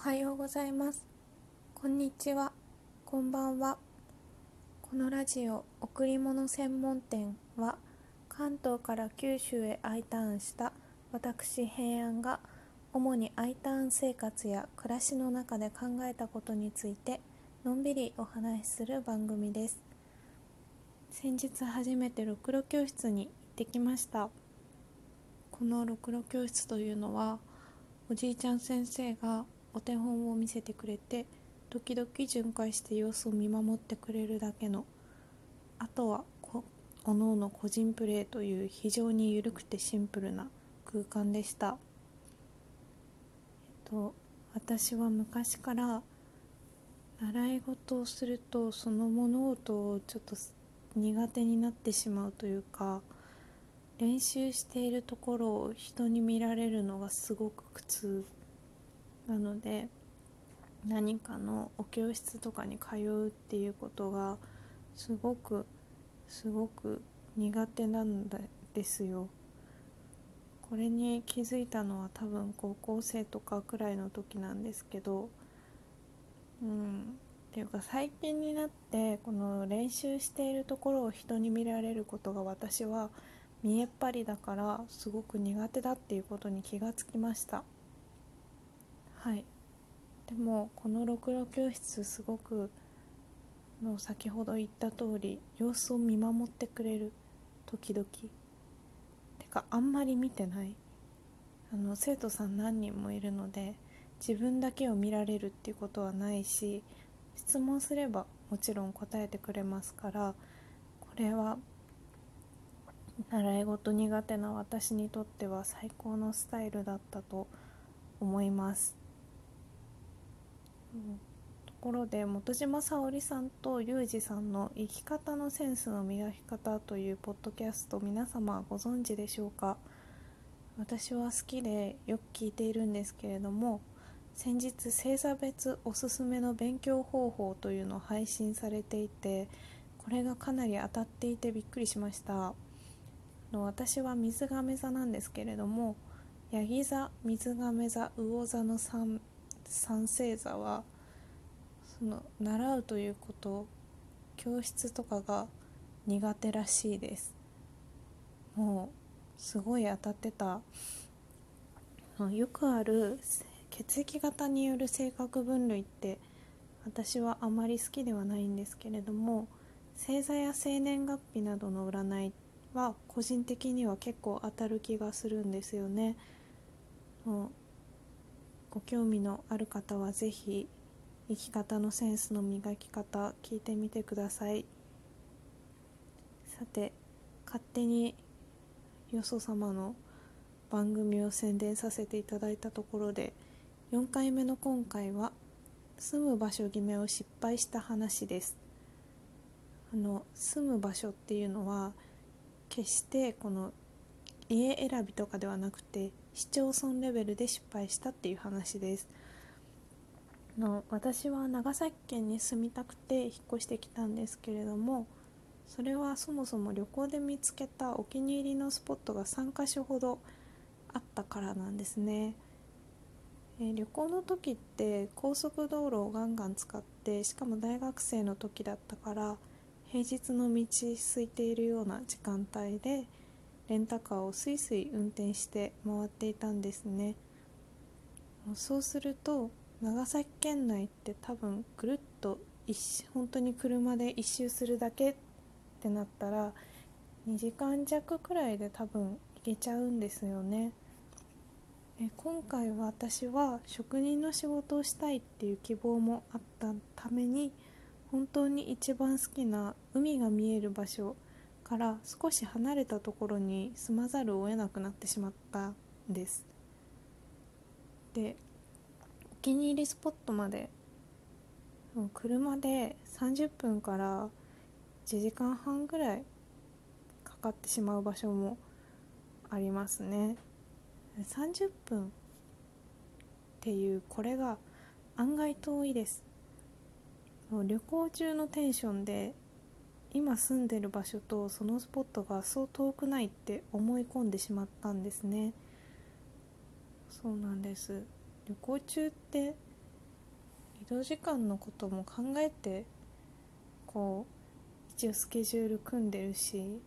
はようございます。こんにちは。こんばんは。このラジオ贈り物専門店は関東から九州へ I ターンした私平安が主に I ターン生活や暮らしの中で考えたことについてのんびりお話しする番組です。先日初めてろくろ教室に行ってきました。このろくろ教室というのはおじいちゃん先生がお手本を見せてくれて時々巡回して様子を見守ってくれるだけのあとはおのおの個人プレーという非常に緩くてシンプルな空間でした、えっと、私は昔から習い事をするとその物事をちょっと苦手になってしまうというか練習しているところを人に見られるのがすごく苦痛なので何かのお教室とかに通うっていうことがすごくすごく苦手なんですよ。これに気づいたのは多分高校生とかくらいの時なんですけどうんっていうか最近になってこの練習しているところを人に見られることが私は見えっ張りだからすごく苦手だっていうことに気がつきました。はい。でもこのろくろ教室すごくの先ほど言った通り様子を見守ってくれる時々。てかあんまり見てない。あの生徒さん何人もいるので自分だけを見られるっていうことはないし質問すればもちろん答えてくれますからこれは習い事苦手な私にとっては最高のスタイルだったと思います。ところで本島沙織さんとユージさんの「生き方のセンスの磨き方」というポッドキャスト皆様ご存知でしょうか？私は好きでよく聞いているんですけれども先日星座別おすすめの勉強方法というのを配信されていてこれがかなり当たっていてびっくりしました。私は水亀座なんですけれどもヤギ座水亀座魚座の 3, 三星座はその習うということ教室とかが苦手らしいですもうすごい当たってたよくある血液型による性格分類って私はあまり好きではないんですけれども星座や生年月日などの占いは個人的には結構当たる気がするんですよね。ご興味のある方は是非生き方のセンスの磨き方聞いてみてください。さて勝手によそ様の番組を宣伝させていただいたところで4回目の今回は住む場所決めを失敗した話です。あの住む場所っていうのは決してこの家選びとかではなくて市町村レベルで失敗したっていう話です。の私は長崎県に住みたくて引っ越してきたんですけれどもそれはそもそも旅行で見つけたお気に入りのスポットが3か所ほどあったからなんですね、え、旅行の時って高速道路をガンガン使ってしかも大学生の時だったから平日の道空いているような時間帯でレンタカーをスイスイ運転して回っていたんですね。そうすると長崎県内って多分ぐるっと本当に車で一周するだけってなったら2時間弱くらいで多分行けちゃうんですよね。え今回は私は職人の仕事をしたいっていう希望もあったために本当に一番好きな海が見える場所から少し離れたところに住まざるを得なくなってしまったんです。でお気に入りスポットまで車で30分から1時間半ぐらいかかってしまう場所もありますね。30分っていうこれが案外遠いです。旅行中のテンションで今住んでる場所とそのスポットがそう遠くないって思い込んでしまったんですね。そうなんです。旅行中って移動時間のことも考えてこう一応スケジュール組んでるし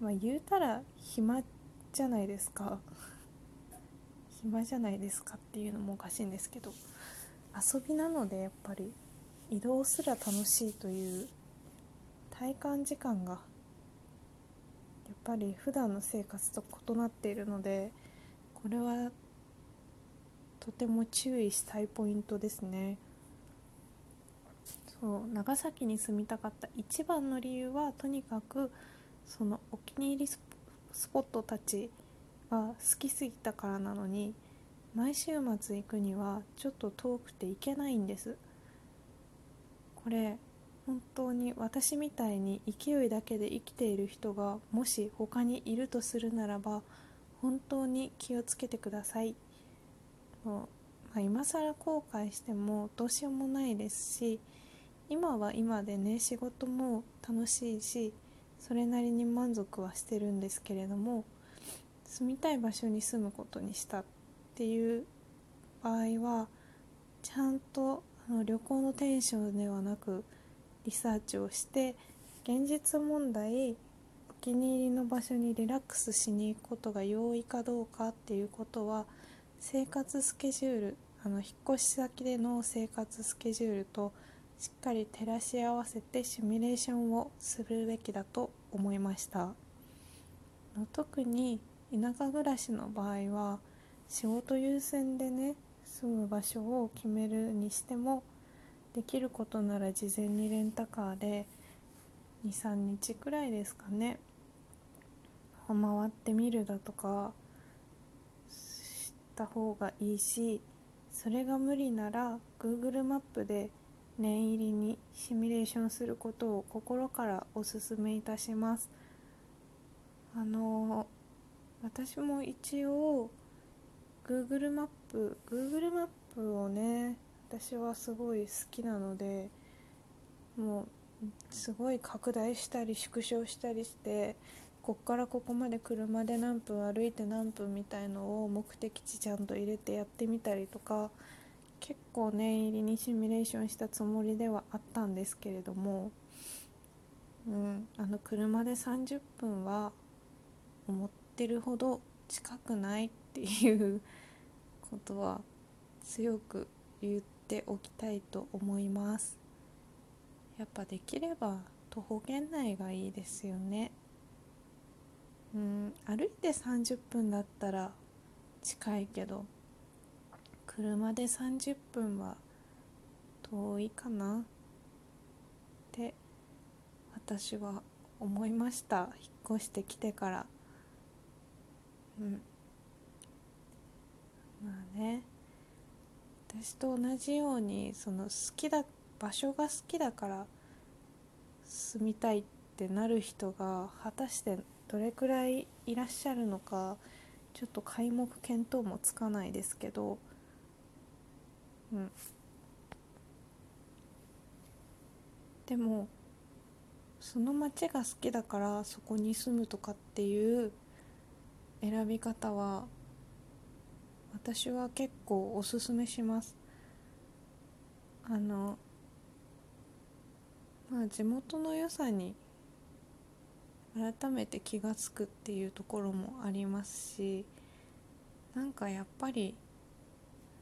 まあ言うたら暇じゃないですか。暇じゃないですかっていうのもおかしいんですけど遊びなのでやっぱり移動すら楽しいという体感時間がやっぱり普段の生活と異なっているのでこれはとても注意したいポイントですね。そう長崎に住みたかった一番の理由はとにかくそのお気に入りスポットたちが好きすぎたからなのに毎週末行くにはちょっと遠くて行けないんです。これ本当に私みたいに勢いだけで生きている人がもし他にいるとするならば本当に気をつけてください、まあ、今更後悔してもどうしようもないですし今は今でね仕事も楽しいしそれなりに満足はしてるんですけれども住みたい場所に住むことにしたっていう場合はちゃんとあの旅行のテンションではなくリサーチをして現実問題お気に入りの場所にリラックスしに行くことが容易かどうかっていうことは生活スケジュールあの引っ越し先での生活スケジュールとしっかり照らし合わせてシミュレーションをするべきだと思いました。特に田舎暮らしの場合は仕事優先でね住む場所を決めるにしてもできることなら事前にレンタカーで23日くらいですかね。回ってみるだとかした方がいいしそれが無理なら Google マップで念入りにシミュレーションすることを心からお勧めいたします。あの私も一応 Google マップ Google マップをね私はすごい好きなのでもうすごい拡大したり縮小したりしてこっからここまで車で何分歩いて何分みたいのを目的地ちゃんと入れてやってみたりとか結構念入りにシミュレーションしたつもりではあったんですけれども、うん、あの車で30分は思ってるほど近くないっていうことは強く言っておきたいと思います。やっぱできれば徒歩圏内がいいですよね。うん歩いて30分だったら近いけど車で30分は遠いかな。って私は思いました。引っ越してきてから。うん。まあね。私と同じようにその好きだ場所が好きだから住みたいってなる人が果たしてどれくらいいらっしゃるのかちょっと皆目見当もつかないですけどうん。でもその町が好きだからそこに住むとかっていう選び方は私は結構おすすめします。あのまあ地元の良さに改めて気が付くっていうところもありますしなんかやっぱり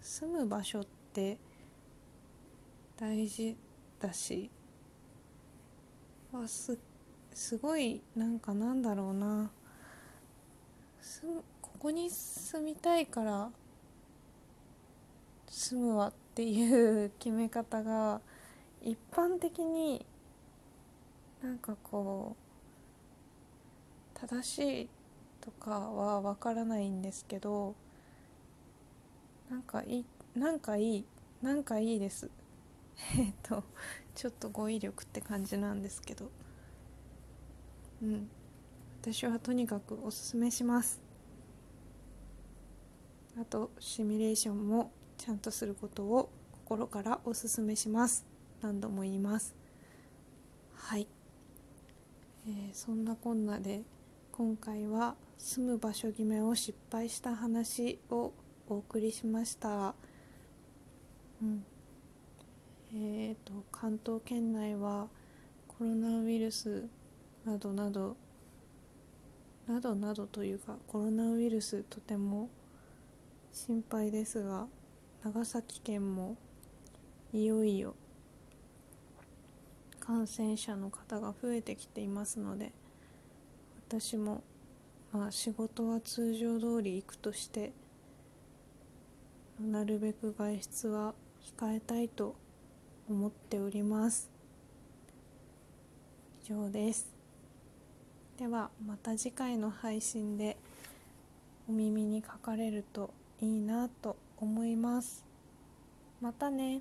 住む場所って大事だしわすすごいなんかなんだろうな。すここに住みたいから住むわっていう決め方が一般的になんかこう正しいとかはわからないんですけどなんかいいなんかいいなんかいいです。えっとちょっと語彙力って感じなんですけど。うん。私はとにかくおすすめします。あとシミュレーションもちゃんとすることを心からお勧めします。何度も言います。はい、えー、そんなこんなで今回は住む場所決めを失敗した話をお送りしました。うん。えーと、関東圏内はコロナウイルスなどなどなどなどというかコロナウイルスとても心配ですが長崎県もいよいよ感染者の方が増えてきていますので私もまあ仕事は通常通り行くとしてなるべく外出は控えたいと思っております。以上です。ではまた次回の配信でお耳にかかれるといいなと思います。またね。